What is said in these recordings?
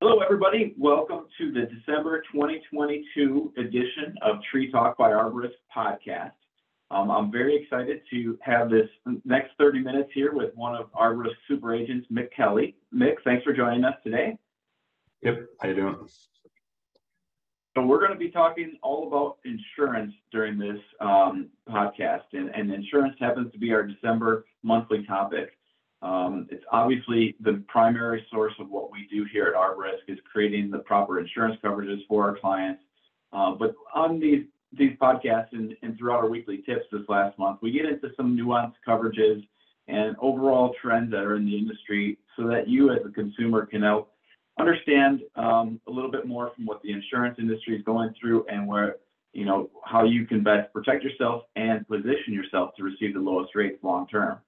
Hello, everybody. Welcome to the December 2022 edition of Tree Talk by ArboRisk podcast. Um, I'm very excited to have this next 30 minutes here with one of ArboRisk super agents, Mick Kelly. Mick, thanks for joining us today. Yep, how you doing? So we're going to be talking all about insurance during this um, podcast, and, and insurance happens to be our December monthly topic. Um, it's obviously the primary source of what we do here at ArboRisk is creating the proper insurance coverages for our clients. Uh, but on these these podcasts and, and throughout our weekly tips this last month, we get into some nuanced coverages and overall trends that are in the industry so that you as a consumer can help understand um, a little bit more from what the insurance industry is going through and where you know how you can best protect yourself and position yourself to receive the lowest rates long term.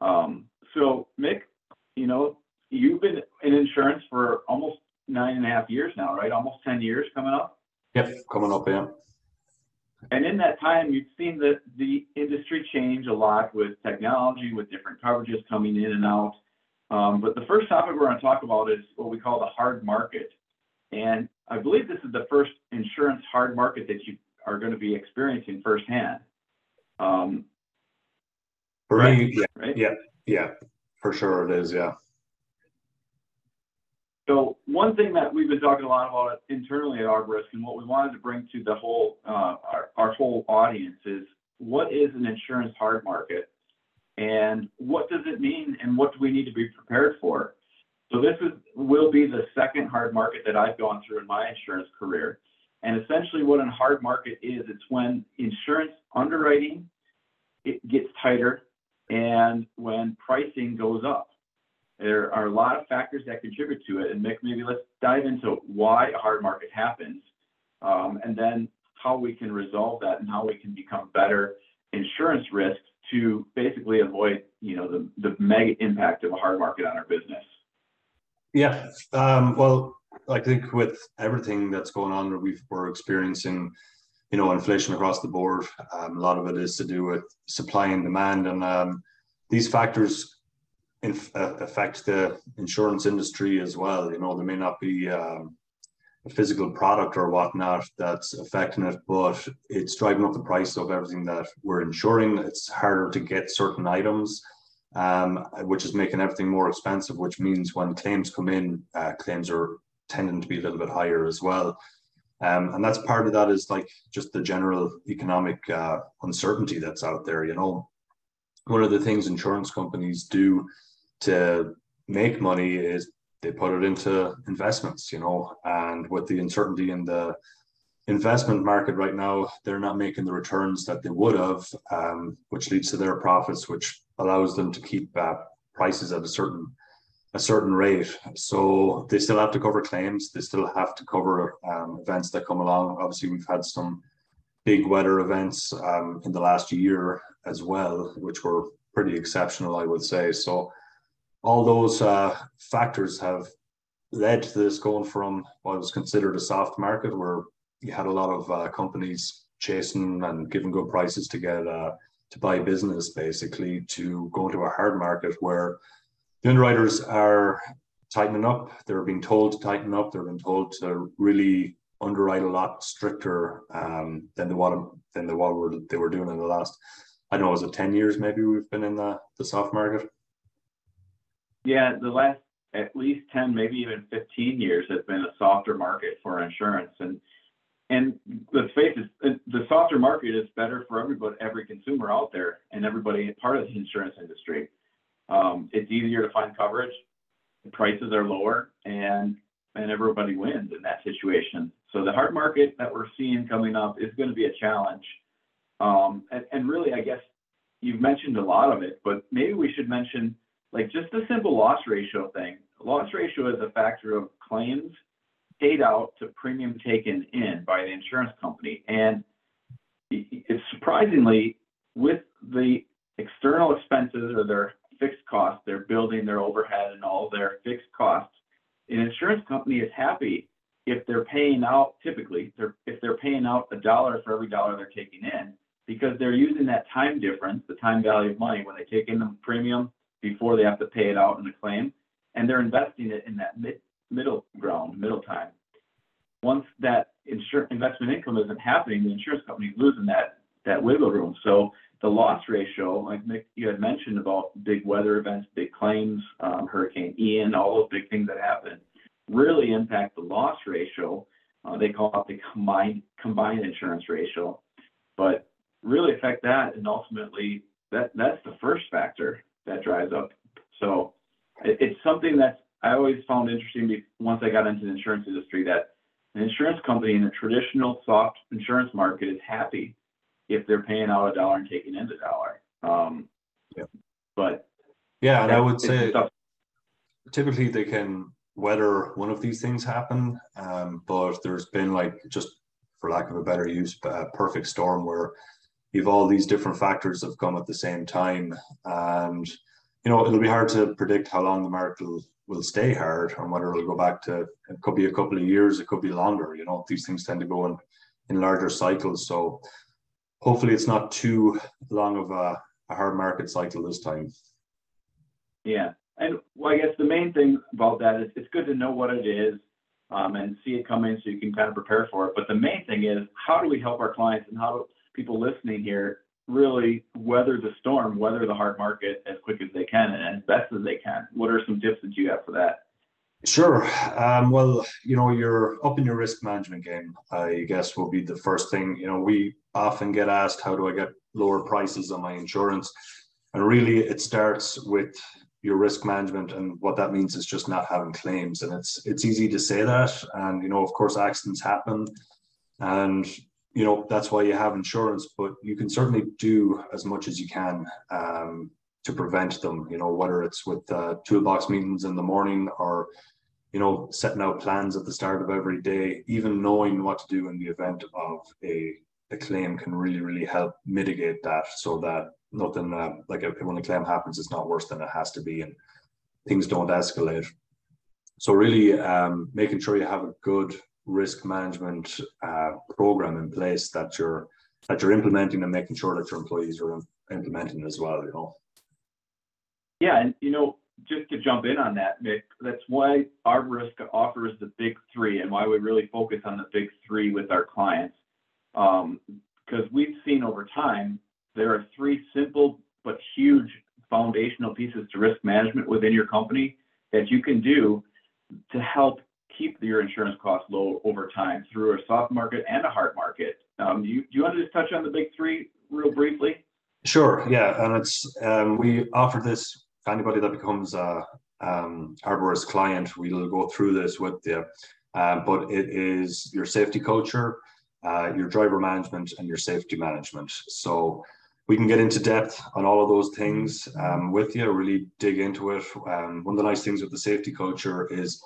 Um, so, Mick, you know, you've been in insurance for almost nine and a half years now, right? Almost 10 years coming up. Yep, coming up, yeah. And in that time, you've seen the, the industry change a lot with technology, with different coverages coming in and out. Um, but the first topic we're going to talk about is what we call the hard market. And I believe this is the first insurance hard market that you are going to be experiencing firsthand. Um, right? yeah, right? yeah, yeah, for sure it is. Yeah. So one thing that we've been talking a lot about internally at ArboRisk and what we wanted to bring to the whole uh, our, our whole audience is what is an insurance hard market and what does it mean and what do we need to be prepared for? So this is will be the second hard market that I've gone through in my insurance career. And essentially what a hard market is, it's when insurance underwriting it gets tighter and when pricing goes up. There are a lot of factors that contribute to it. And Mick, maybe let's dive into why a hard market happens, um, and then how we can resolve that and how we can become better insurance risks to basically avoid, you know, the, the mega impact of a hard market on our business. Yeah. Um, well, I think with everything that's going on, that we are experiencing, you know, inflation across the board. Um, a lot of it is to do with supply and demand, and um, these factors in, uh, affect the insurance industry as well. You know, there may not be um, a physical product or whatnot that's affecting it, but it's driving up the price of everything that we're insuring. It's harder to get certain items, um, which is making everything more expensive. Which means when claims come in, uh, claims are tending to be a little bit higher as well. Um, and that's part of that is like just the general economic uh, uncertainty that's out there. You know, one of the things insurance companies do to make money is they put it into investments, you know, and with the uncertainty in the investment market right now, they're not making the returns that they would have, um, which leads to their profits, which allows them to keep uh, prices at a certain a certain rate. So they still have to cover claims. They still have to cover um, events that come along. Obviously, we've had some big weather events um, in the last year as well, which were pretty exceptional, I would say. So all those uh, factors have led to this going from what was considered a soft market where you had a lot of uh, companies chasing and giving good prices to get uh, to buy business basically to go into a hard market where the underwriters are tightening up they're being told to tighten up they're being told to really underwrite a lot stricter um, than the what than the what were, they were doing in the last I don't know was it 10 years maybe we've been in the, the soft market yeah, the last at least 10, maybe even 15 years has been a softer market for insurance. And and let's face it, the softer market is better for everybody, every consumer out there, and everybody part of the insurance industry. Um, it's easier to find coverage, the prices are lower, and and everybody wins in that situation. So the hard market that we're seeing coming up is going to be a challenge. Um, and, and really, I guess you've mentioned a lot of it, but maybe we should mention like just the simple loss ratio thing. Loss ratio is a factor of claims paid out to premium taken in by the insurance company. And it's surprisingly with the external expenses or their fixed costs, they're building their overhead and all their fixed costs. An insurance company is happy if they're paying out typically they're, if they're paying out a dollar for every dollar they're taking in because they're using that time difference, the time value of money when they take in the premium before they have to pay it out in the claim, and they're investing it in that mid middle ground, middle time. Once that insur- investment income isn't happening, the insurance company's losing that that wiggle room. So the loss ratio, like Mick, you had mentioned about big weather events, big claims, um, Hurricane Ian, all those big things that happen, really impact the loss ratio. Uh, they call it the combined combined insurance ratio, but really affect that, and ultimately that that's the first factor that drives up. So it, it's something that I always found interesting once I got into the insurance industry that an insurance company in the traditional soft insurance market is happy if they're paying out a dollar and taking in a dollar. Um, yeah. But yeah, and I would say typically they can whether one of these things happen, um, but there's been like just for lack of a better use, a perfect storm where you've all these different factors have come at the same time, and you know it'll be hard to predict how long the market will, will stay hard and whether it'll go back to it could be a couple of years, it could be longer. You know these things tend to go in in larger cycles, so hopefully it's not too long of a, a hard market cycle this time. Yeah, and well, I guess the main thing about that is it's good to know what it is um, and see it coming so you can kind of prepare for it. But the main thing is how do we help our clients and how do people listening here really weather the storm, weather the hard market as quick as they can and as best as they can? What are some tips that you have for that? Sure. Um, well, you know, you're up in your risk management game, I guess will be the first thing. You know, we often get asked, how do I get lower prices on my insurance? And really, it starts with your risk management, and what that means is just not having claims. And it's it's easy to say that, and you know, of course, accidents happen, and you know that's why you have insurance. But you can certainly do as much as you can um, to prevent them. You know, whether it's with uh, toolbox meetings in the morning or you know, setting out plans at the start of every day, even knowing what to do in the event of a, a claim can really, really help mitigate that so that nothing, uh, like when a claim happens, it's not worse than it has to be and things don't escalate. So really um, making sure you have a good risk management uh, program in place that you're that you're implementing and making sure that your employees are implementing as well, you know. Yeah, and you know, just to jump in on that, Mick, that's why ArboRisk offers the big three and why we really focus on the big three with our clients. Um, because we've seen over time, there are three simple but huge foundational pieces to risk management within your company that you can do to help keep your insurance costs low over time through a soft market and a hard market. Um, you, do you want to just touch on the big three real briefly? Sure. Yeah, and it's um, we offer this anybody that becomes a um, ArboRisk client, we'll go through this with you. Um, but it is your safety culture, uh, your driver management, and your safety management. So we can get into depth on all of those things um, with you, really dig into it. Um, one of the nice things with the safety culture is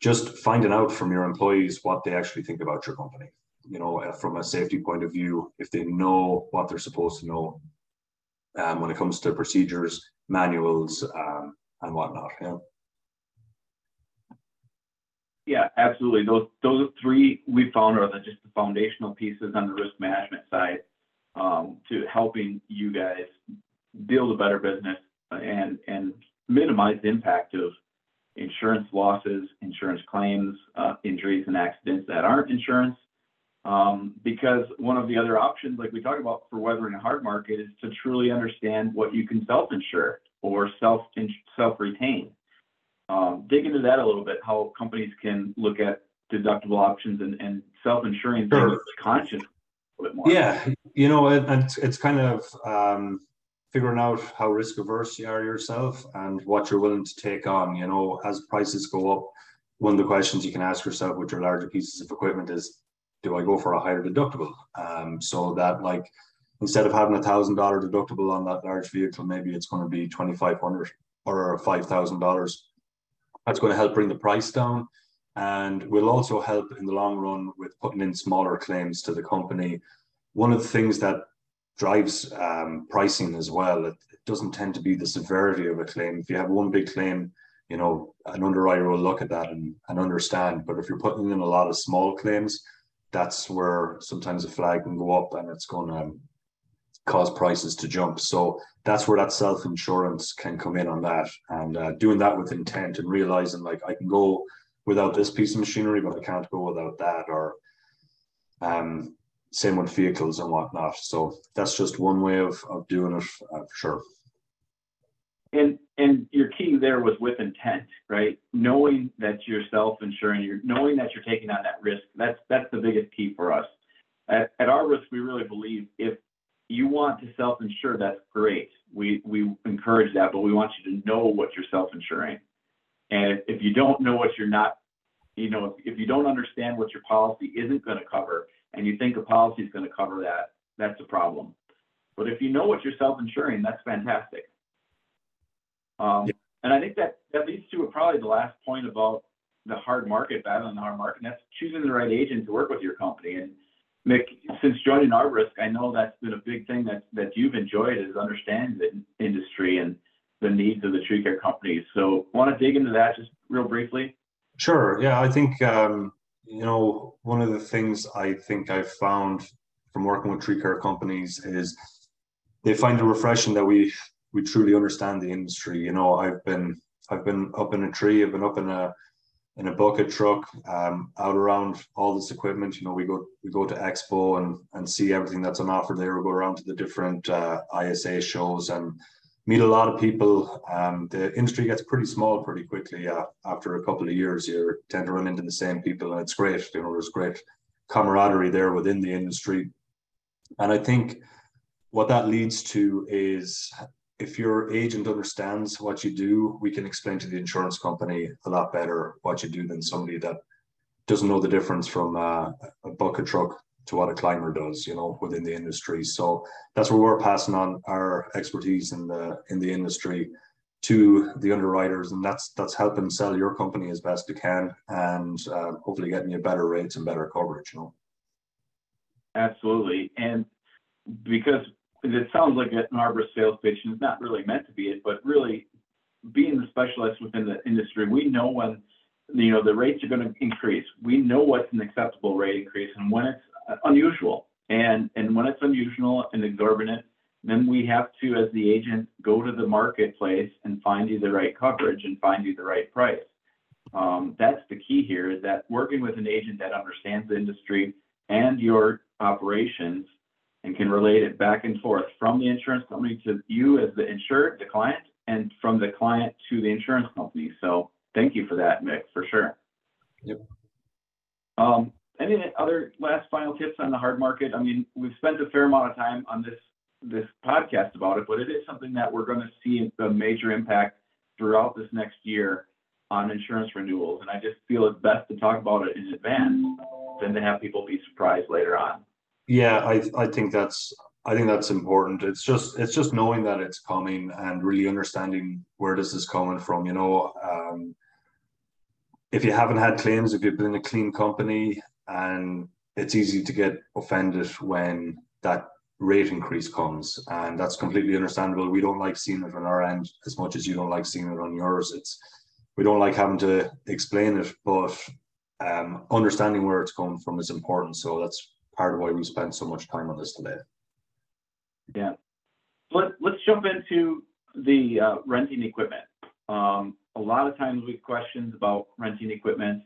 just finding out from your employees what they actually think about your company. You know, uh, from a safety point of view, if they know what they're supposed to know um, when it comes to procedures, manuals, um, and whatnot. Yeah. Yeah, absolutely. Those those three we found are the, just the foundational pieces on the risk management side um, to helping you guys build a better business and and minimize the impact of insurance losses, insurance claims, uh, injuries and accidents that aren't insurance, um, because one of the other options, like we talked about for weathering a hard market, is to truly understand what you can self-insure or self self-retain. Um, dig into that a little bit, how companies can look at deductible options and, and self-insuring sure. things conscious a bit more. Yeah, you know, and it's, it's kind of um, figuring out how risk averse you are yourself and what you're willing to take on. You know, as prices go up, one of the questions you can ask yourself with your larger pieces of equipment is do I go for a higher deductible? Um, so that like instead of having a thousand dollar deductible on that large vehicle, maybe it's going to be twenty five hundred or five thousand dollars. That's going to help bring the price down, and will also help in the long run with putting in smaller claims to the company. One of the things that drives um, pricing as well. It, it doesn't tend to be the severity of a claim. If you have one big claim, you know, an underwriter will look at that and, and understand. But if you're putting in a lot of small claims, that's where sometimes a flag can go up and it's going to cause prices to jump. So that's where that self insurance can come in on that, and uh, doing that with intent and realizing like I can go without this piece of machinery, but I can't go without that. Or um, same with vehicles and whatnot. So that's just one way of, of doing it uh, for sure. And and your key there was with intent, right? Knowing that you're self-insuring, you're knowing that you're taking on that risk. That's that's the biggest key for us. At, at ArboRisk, we really believe if you want to self-insure, that's great. We we encourage that, but we want you to know what you're self-insuring. And if, you don't know what you're not, you know, if, if you don't understand what your policy isn't going to cover, and you think a policy is going to cover that, that's a problem. But if you know what you're self-insuring, that's fantastic. Um, yeah. And I think that that leads to probably the last point about the hard market, battling the hard market. And that's choosing the right agent to work with your company. And Mick, since joining ArboRisk, I know that's been a big thing that that you've enjoyed is understanding the industry and the needs of the tree care companies. So, want to dig into that just real briefly? Sure. Yeah, I think um, you know one of the things I think I've found from working with tree care companies is they find it refreshing that we we truly understand the industry. You know, I've been I've been up in a tree, I've been up in a in a bucket truck, um, out around all this equipment. You know, we go we go to Expo and and see everything that's on offer there. We go around to the different uh, ISA shows and meet a lot of people. Um, the industry gets pretty small pretty quickly. Uh, after a couple of years, you tend to run into the same people, and it's great. You know, there's great camaraderie there within the industry, and I think what that leads to is if your agent understands what you do, we can explain to the insurance company a lot better what you do than somebody that doesn't know the difference from uh, a bucket truck to what a climber does, you know, within the industry. So that's where we're passing on our expertise in the in the industry to the underwriters, and that's that's helping sell your company as best you can, and uh, hopefully getting you better rates and better coverage. You know. Absolutely, and because it sounds like an ArboRisk sales pitch, and it's not really meant to be it, but really being the specialist within the industry, we know when you know the rates are going to increase. We know what's an acceptable rate increase and when it's unusual. And and when it's unusual and exorbitant, then we have to, as the agent, go to the marketplace and find you the right coverage and find you the right price. Um, that's the key here is that working with an agent that understands the industry and your operations and can relate it back and forth from the insurance company to you as the insured, the client, and from the client to the insurance company. So thank you for that, Mick, for sure. Yep. Um, any other last final tips on the hard market? I mean, we've spent a fair amount of time on this this podcast about it, but it is something that we're going to see a major impact throughout this next year on insurance renewals. And I just feel it's best to talk about it in advance than to have people be surprised later on. Yeah, I I think that's I think that's important. It's just it's just knowing that it's coming and really understanding where this is coming from. You know, um, if you haven't had claims, if you've been a clean company, and it's easy to get offended when that rate increase comes, and that's completely understandable. We don't like seeing it on our end as much as you don't like seeing it on yours. It's we don't like having to explain it, but um, understanding where it's coming from is important. So that's part of why we spent so much time on this today. Yeah. Let, let's jump into the uh, renting equipment. Um, a lot of times we have questions about renting equipment.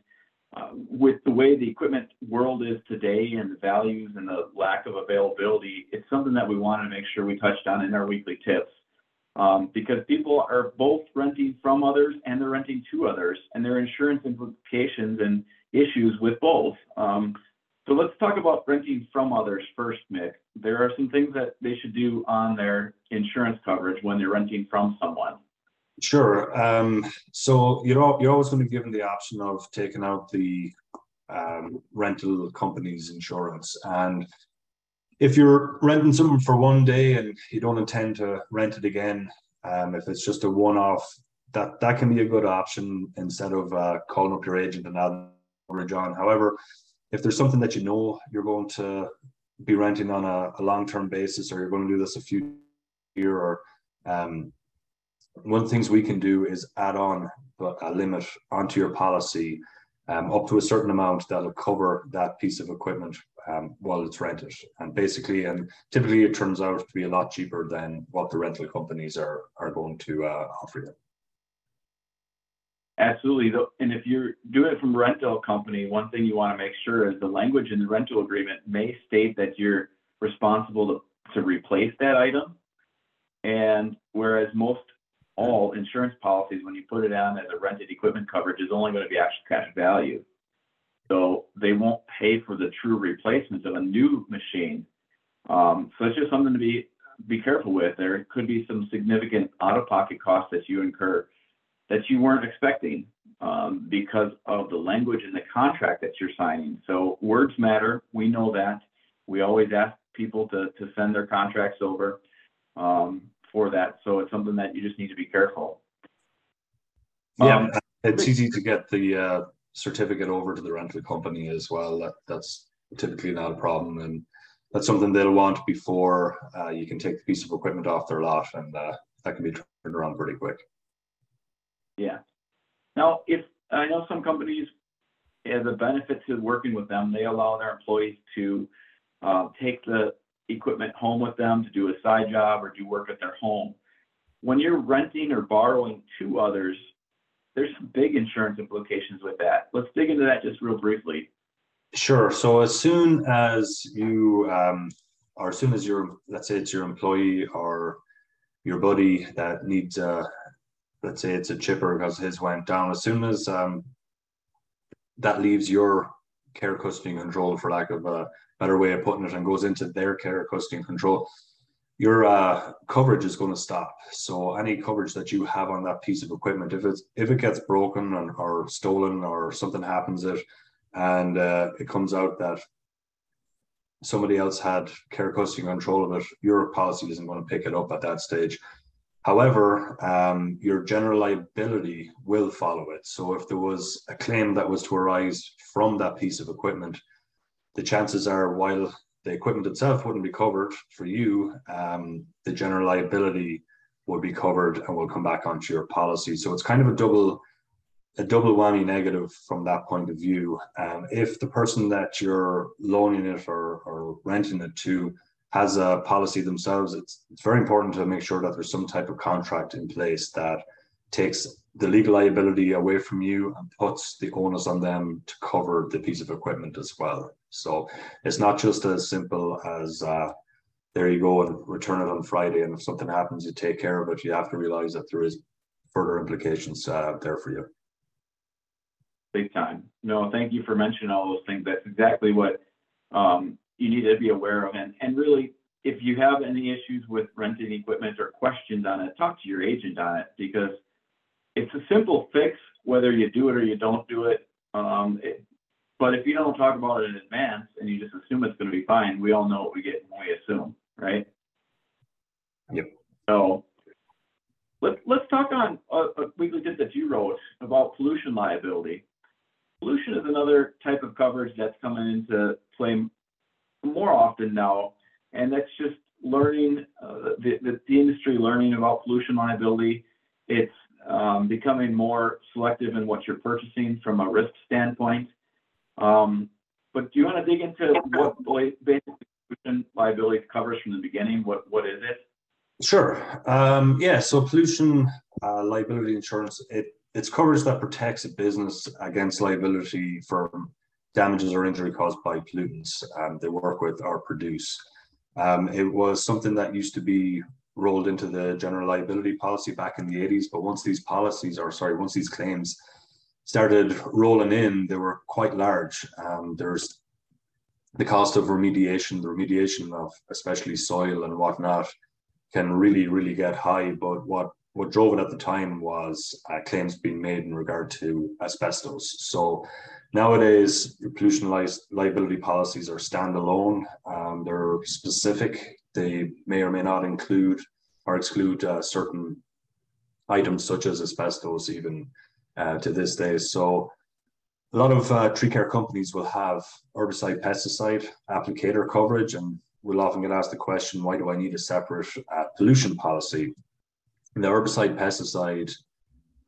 Uh, with the way the equipment world is today and the values and the lack of availability, it's something that we want to make sure we touched on in our weekly tips. Um, because people are both renting from others and they're renting to others, and there are insurance implications and issues with both. Um, so let's talk about renting from others first, Mick. There are some things that they should do on their insurance coverage when they're renting from someone. Sure. Um, so you're all, you're always going to be given the option of taking out the um, rental company's insurance, and if you're renting something for one day and you don't intend to rent it again, um, if it's just a one-off, that that can be a good option instead of uh, calling up your agent and adding coverage on. However, if there's something that you know you're going to be renting on a, a long-term basis, or you're going to do this a few year, or um, one of the things we can do is add on a limit onto your policy um, up to a certain amount that'll cover that piece of equipment um, while it's rented. And basically, and typically it turns out to be a lot cheaper than what the rental companies are, are going to uh, offer you. Absolutely. And if you're doing it from a rental company, one thing you want to make sure is the language in the rental agreement may state that you're responsible to, to replace that item. And whereas most all insurance policies, when you put it on as a rented equipment coverage, is only going to be actual cash value. So they won't pay for the true replacement of a new machine. Um, so it's just something to be be careful with. There could be some significant out-of-pocket costs that you incur that you weren't expecting um, because of the language in the contract that you're signing. So words matter. We know that. We always ask people to to send their contracts over um, for that. So it's something that you just need to be careful. Yeah, um, it's easy to get the uh, certificate over to the rental company as well. That that's typically not a problem, and that's something they'll want before uh, you can take the piece of equipment off their lot, and uh, that can be turned around pretty quick. Yeah. Now, if I know some companies, as a benefit to working with them, they allow their employees to uh, take the equipment home with them to do a side job or do work at their home. When you're renting or borrowing to others, there's some big insurance implications with that. Let's dig into that just real briefly. Sure. So as soon as you, um, or as soon as your, let's say it's your employee or your buddy that needs, uh, let's say it's a chipper because his went down. As soon as um, that leaves your care, custody, control, for lack of a better way of putting it, and goes into their care, custody, control, your uh, coverage is going to stop. So any coverage that you have on that piece of equipment, if it's if it gets broken or, or stolen or something happens it, and uh, it comes out that somebody else had care, custody, control of it, your policy isn't going to pick it up at that stage. However, um, your general liability will follow it. So if there was a claim that was to arise from that piece of equipment, the chances are while the equipment itself wouldn't be covered for you, um, the general liability would be covered and will come back onto your policy. So it's kind of a double a double whammy negative from that point of view. Um, if the person that you're loaning it or, or renting it to has a policy themselves, it's, it's very important to make sure that there's some type of contract in place that takes the legal liability away from you and puts the onus on them to cover the piece of equipment as well. So it's not just as simple as uh, there you go and return it on Friday, and if something happens, you take care of it. You have to realize that there is further implications uh, there for you. Big time. No, thank you for mentioning all those things. That's exactly what um, you need to be aware of. And, and really, if you have any issues with renting equipment or questions on it, talk to your agent on it because it's a simple fix whether you do it or you don't do it. Um, it but if you don't talk about it in advance and you just assume it's going to be fine, we all know what we get when we assume, right? Yep. So let's let's talk on a, a weekly tip that you wrote about pollution liability. Pollution is another type of coverage that's coming into play more often now, and that's just learning uh, the, the, the industry learning about pollution liability. It's um, becoming more selective in what you're purchasing from a risk standpoint. Um, but do you want to dig into what basic pollution liability covers from the beginning? What what is it? Sure. Um, yeah. So pollution uh, liability insurance it it's coverage that protects a business against liability for damages or injury caused by pollutants um, they work with or produce. Um, it was something that used to be rolled into the general liability policy back in the 80s, but once these policies, or sorry, once these claims started rolling in, they were quite large. Um, there's the cost of remediation, the remediation of especially soil and whatnot can really, really get high. But what what drove it at the time was uh, claims being made in regard to asbestos. So nowadays, pollution li- liability policies are standalone. Um, they're specific. They may or may not include or exclude uh, certain items such as asbestos, even uh, to this day. So a lot of uh, tree care companies will have herbicide pesticide applicator coverage and we'll often get asked the question why do i need a separate uh, pollution policy the herbicide pesticide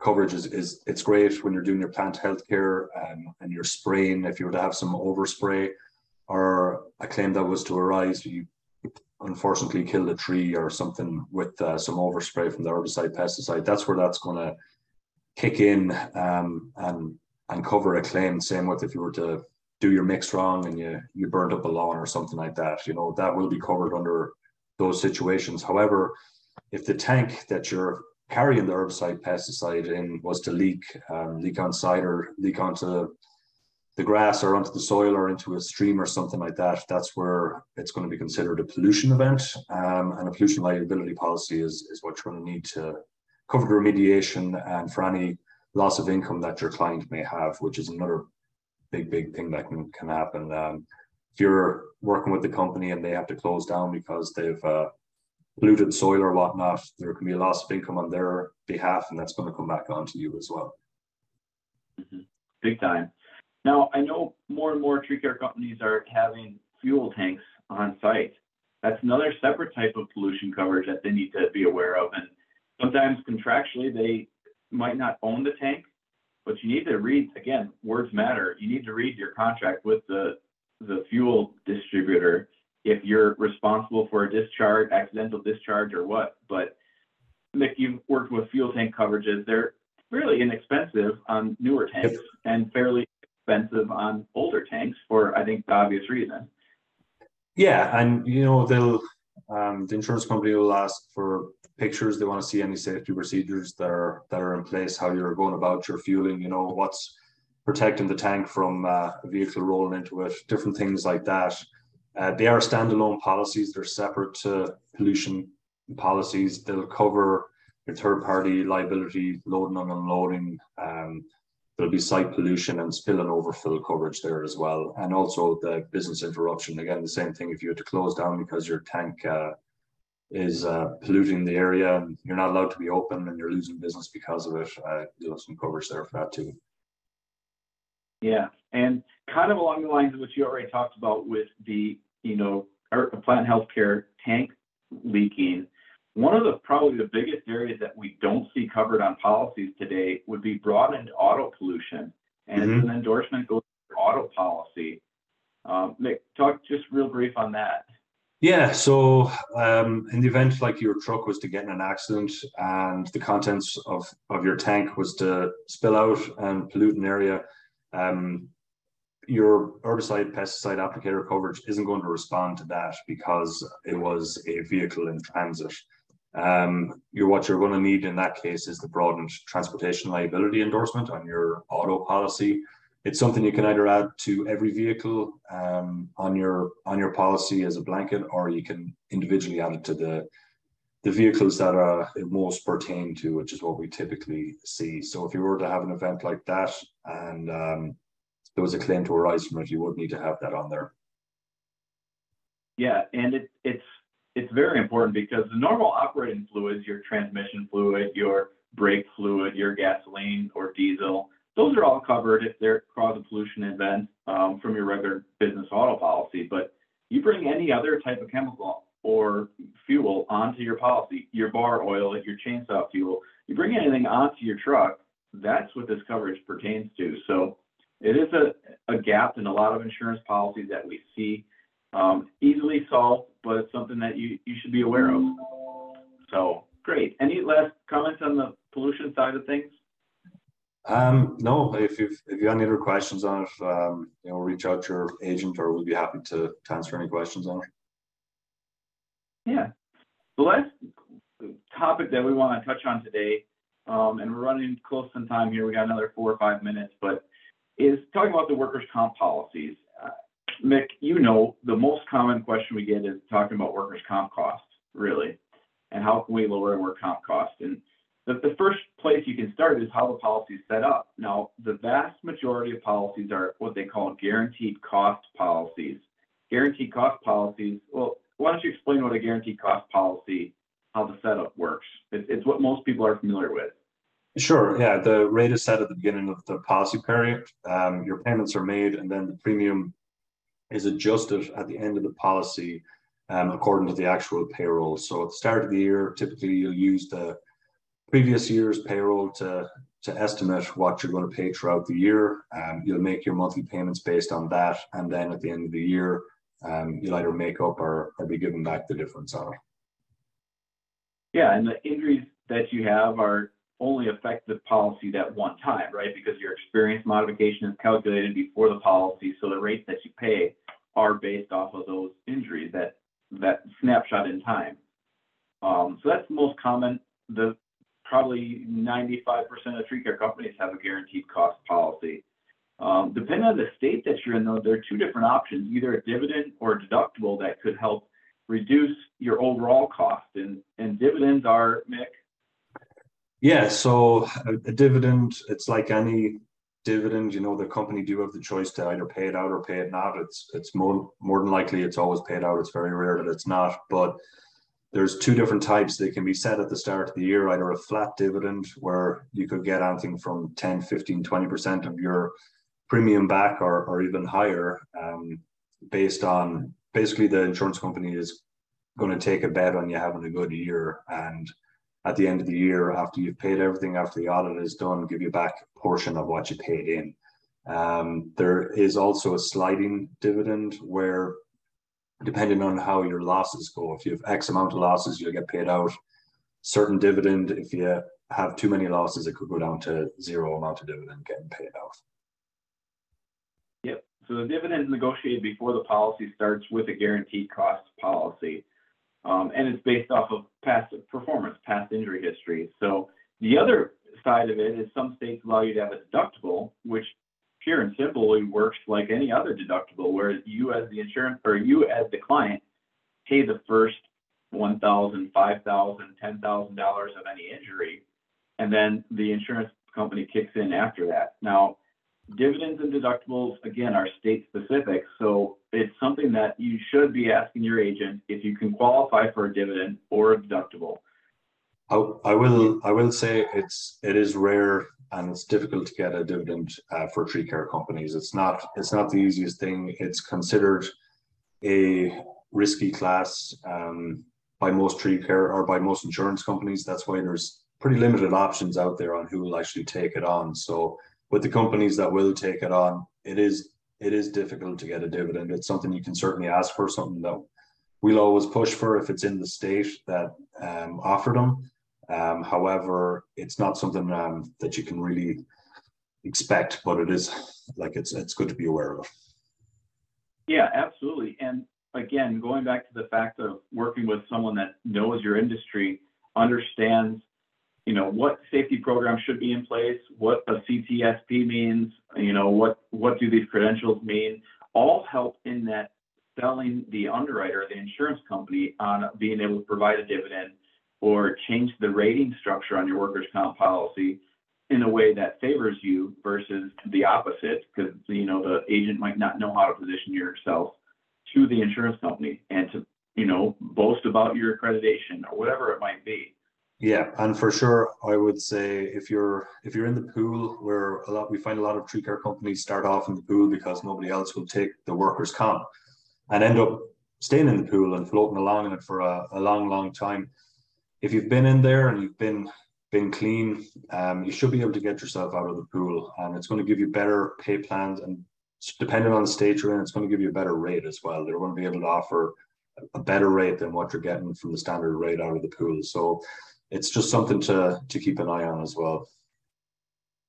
coverage is, is it's great when you're doing your plant health care um, and you're spraying if you were to have some overspray or a claim that was to arise you unfortunately killed a tree or something with uh, some overspray from the herbicide pesticide that's where that's going to kick in um, and and cover a claim. Same with if you were to do your mix wrong and you you burned up a lawn or something like that. You know that will be covered under those situations. However, if the tank that you're carrying the herbicide pesticide in was to leak, um, leak on side or leak onto the grass or onto the soil or into a stream or something like that, that's where it's going to be considered a pollution event. Um, and a pollution liability policy is, is what you're going to need to cover the remediation and for any loss of income that your client may have, which is another big, big thing that can, can happen. Um, if you're working with the company and they have to close down because they've uh, polluted soil or whatnot, there can be a loss of income on their behalf, and that's going to come back onto you as well. Mm-hmm. Big time. Now, I know more and more tree care companies are having fuel tanks on site. That's another separate type of pollution coverage that they need to be aware of. And sometimes contractually, they might not own the tank, but you need to read, again, words matter. You need to read your contract with the, the fuel distributor if you're responsible for a discharge, accidental discharge or what. But Mick, you've worked with fuel tank coverages. They're fairly inexpensive on newer tanks and fairly expensive on older tanks for, I think, the obvious reason. Yeah, and you know they'll um, the insurance company will ask for pictures. They want to see any safety procedures that are that are in place, how you're going about your fueling. You know what's protecting the tank from uh, a vehicle rolling into it, different things like that. Uh, they are standalone policies. They're separate to pollution policies. They'll cover your third party liability, loading and unloading. Um, there'll be site pollution and spill and overfill coverage there as well. And also the business interruption. Again, the same thing if you had to close down because your tank uh, is uh, polluting the area and you're not allowed to be open and you're losing business because of it, uh, you'll have some coverage there for that too. Yeah, and kind of along the lines of what you already talked about with the, you know, plant healthcare tank leaking, one of the probably the biggest areas that we don't see covered on policies today would be broadened auto pollution. And mm-hmm. it's an endorsement goes to auto policy. Um, Mick, talk just real brief on that. Yeah, so um, in the event like your truck was to get in an accident and the contents of, of your tank was to spill out and pollute an area, um, your herbicide pesticide applicator coverage isn't going to respond to that because it was a vehicle in transit. Um, you're, what you're going to need in that case is the broadened transportation liability endorsement on your auto policy. It's something you can either add to every vehicle um, on your on your policy as a blanket, or you can individually add it to the the vehicles that are most pertain to, which is what we typically see. So if you were to have an event like that and um, there was a claim to arise from it, you would need to have that on there. Yeah, and it, it's it's very important because the normal operating fluids, your transmission fluid, your brake fluid, your gasoline or diesel, those are all covered if they're cause a pollution event um, from your regular business auto policy. But you bring any other type of chemical or fuel onto your policy, your bar oil, your chainsaw fuel, you bring anything onto your truck, that's what this coverage pertains to. So it is a, a gap in a lot of insurance policies that we see um, easily solved, but it's something that you, you should be aware of. So great. Any last comments on the pollution side of things? Um, no, if you've, if you have any other questions on it, um, you know, reach out to your agent or we'll be happy to, to answer any questions on it. Yeah. The last topic that we want to touch on today, um, and we're running close on time here, we got another four or five minutes, but is talking about the workers' comp policies. Uh, Mick, you know, the most common question we get is talking about workers' comp costs, really, and how can we lower work comp costs? And the, the first place you can start is how the policy is set up. Now, the vast majority of policies are what they call guaranteed cost policies. Guaranteed cost policies, well, why don't you explain what a guaranteed cost policy, how the setup works? It's, it's what most people are familiar with. Sure. Yeah. The rate is set at the beginning of the policy period. Um, your payments are made, and then the premium is adjusted at the end of the policy um, according to the actual payroll. So at the start of the year, typically you'll use the previous year's payroll to to estimate what you're going to pay throughout the year. Um, you'll make your monthly payments based on that, and then at the end of the year, um, you'll either make up or, or be given back the difference on it. Yeah, and the injuries that you have are only affect the policy that one time, right? Because your experience modification is calculated before the policy, so the rates that you pay are based off of those injuries, that, that snapshot in time. Um, so that's the most common, the, probably ninety-five percent of tree care companies have a guaranteed cost policy. Um, depending on the state that you're in, though, there are two different options, either a dividend or a deductible that could help reduce your overall cost. And, and dividends are, Mick, Yeah, so a, dividend, it's like any dividend, you know, the company do have the choice to either pay it out or pay it not. It's it's more more than likely it's always paid out. It's very rare that it's not. But there's two different types. They can be set at the start of the year, either a flat dividend where you could get anything from 10, 15, 20% of your premium back or, or even higher um, based on basically the insurance company is going to take a bet on you having a good year and at the end of the year after you've paid everything after the audit is done give you back a portion of what you paid in um, there is also a sliding dividend where depending on how your losses go if you have x amount of losses you'll get paid out certain dividend if you have too many losses it could go down to zero amount of dividend getting paid out Yep. So the dividend is negotiated before the policy starts with a guaranteed cost policy. Um, and it's based off of past performance, past injury history. So the other side of it is some states allow you to have a deductible, which pure and simply works like any other deductible, where you as the insurance or you as the client pay the first one thousand, five thousand, ten thousand dollars of any injury, and then the insurance company kicks in after that. Now, dividends and deductibles again are state specific so it's something that you should be asking your agent if you can qualify for a dividend or a deductible I, will I will say it's it is rare and it's difficult to get a dividend uh, for tree care companies. It's not it's not the easiest thing. It's considered a risky class um, by most tree care or by most insurance companies. That's why there's pretty limited options out there on who will actually take it on. So with the companies that will take it on, it is it is difficult to get a dividend. It's something you can certainly ask for, something that we'll always push for if it's in the state that um, offer them. Um, however, it's not something um, that you can really expect, but it is like it's it's good to be aware of. Yeah, absolutely. And again, going back to the fact of working with someone that knows your industry, understands you know, what safety programs should be in place, what a CTSP means, you know, what, what do these credentials mean, all help in that selling the underwriter, the insurance company on being able to provide a dividend or change the rating structure on your workers' comp policy in a way that favors you versus the opposite, because, you know, the agent might not know how to position yourself to the insurance company and to, you know, boast about your accreditation or whatever it might be. Yeah, and for sure, I would say if you're if you're in the pool where a lot we find a lot of tree care companies start off in the pool because nobody else will take the workers' comp and end up staying in the pool and floating along in it for a, a long, long time. If you've been in there and you've been been clean, um, you should be able to get yourself out of the pool, and it's going to give you better pay plans. And depending on the state you're in, it's going to give you a better rate as well. They're going to be able to offer a better rate than what you're getting from the standard rate out of the pool. So it's just something to to keep an eye on as well.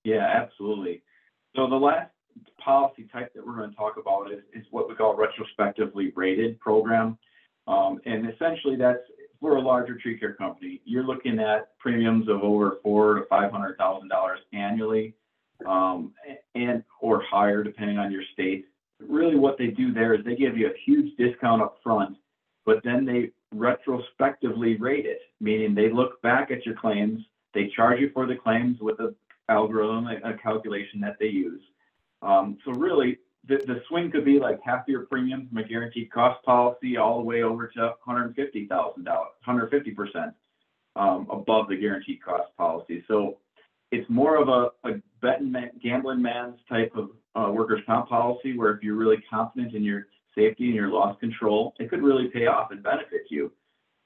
Yeah, absolutely. So the last policy type that we're going to talk about is, is what we call retrospectively rated program. Um, and essentially that's for a larger tree care company. You're looking at premiums of over four to five hundred thousand dollars annually, um, and or higher depending on your state. Really, what they do there is they give you a huge discount up front, but then they retrospectively rate it, meaning they look back at your claims, they charge you for the claims with an algorithm, a calculation that they use. Um, so really, the, the swing could be like half your premium from a guaranteed cost policy all the way over to $150,000, 150% um, above the guaranteed cost policy. So it's more of a, a betting man, gambling man's type of uh, workers' comp policy where if you're really confident in your safety and your loss control, it could really pay off and benefit you.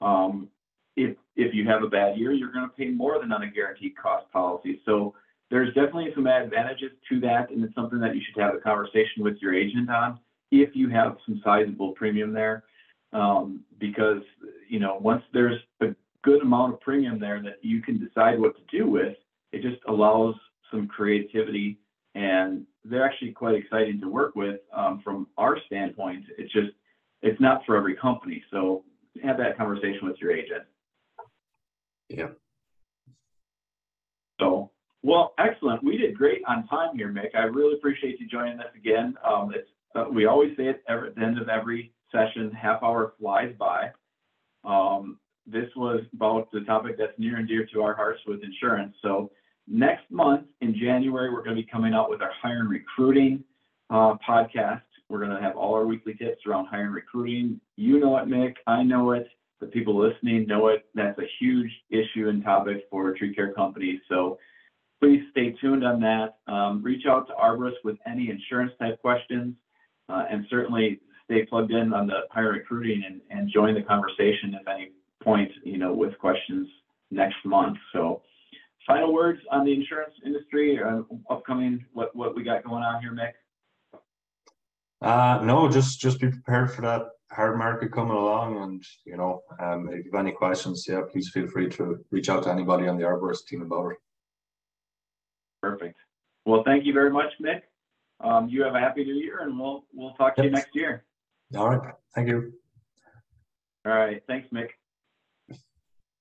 Um, if if you have a bad year, you're going to pay more than on a guaranteed cost policy. So there's definitely some advantages to that, and it's something that you should have a conversation with your agent on if you have some sizable premium there, um, because you know once there's a good amount of premium there that you can decide what to do with, it just allows some creativity and they're actually quite exciting to work with um, from our standpoint. It's just, it's not for every company. So have that conversation with your agent. Yeah. So, well, excellent. We did great on time here, Mick. I really appreciate you joining us again. Um, it's, uh, we always say it every, at the end of every session, half hour flies by. Um, this was about the topic that's near and dear to our hearts with insurance. So next month in January, we're going to be coming out with our hiring recruiting uh, podcast. We're going to have all our weekly tips around hiring recruiting. You know it, Mick. I know it. The people listening know it. That's a huge issue and topic for tree care companies. So please stay tuned on that. Um, reach out to ArboRisk with any insurance type questions, uh, and certainly stay plugged in on the hiring recruiting and, and join the conversation if any point, you know, with questions next month. So final words on the insurance industry, uh, upcoming, what, what we got going on here, Mick? Uh, no, just just be prepared for that hard market coming along, and you know, um, if you have any questions, yeah, please feel free to reach out to anybody on the ArboRisk team about it. Perfect. Well, thank you very much, Mick. Um, you have a happy new year, and we'll we'll talk to you next year. All right, thank you. All right. Thanks, Mick.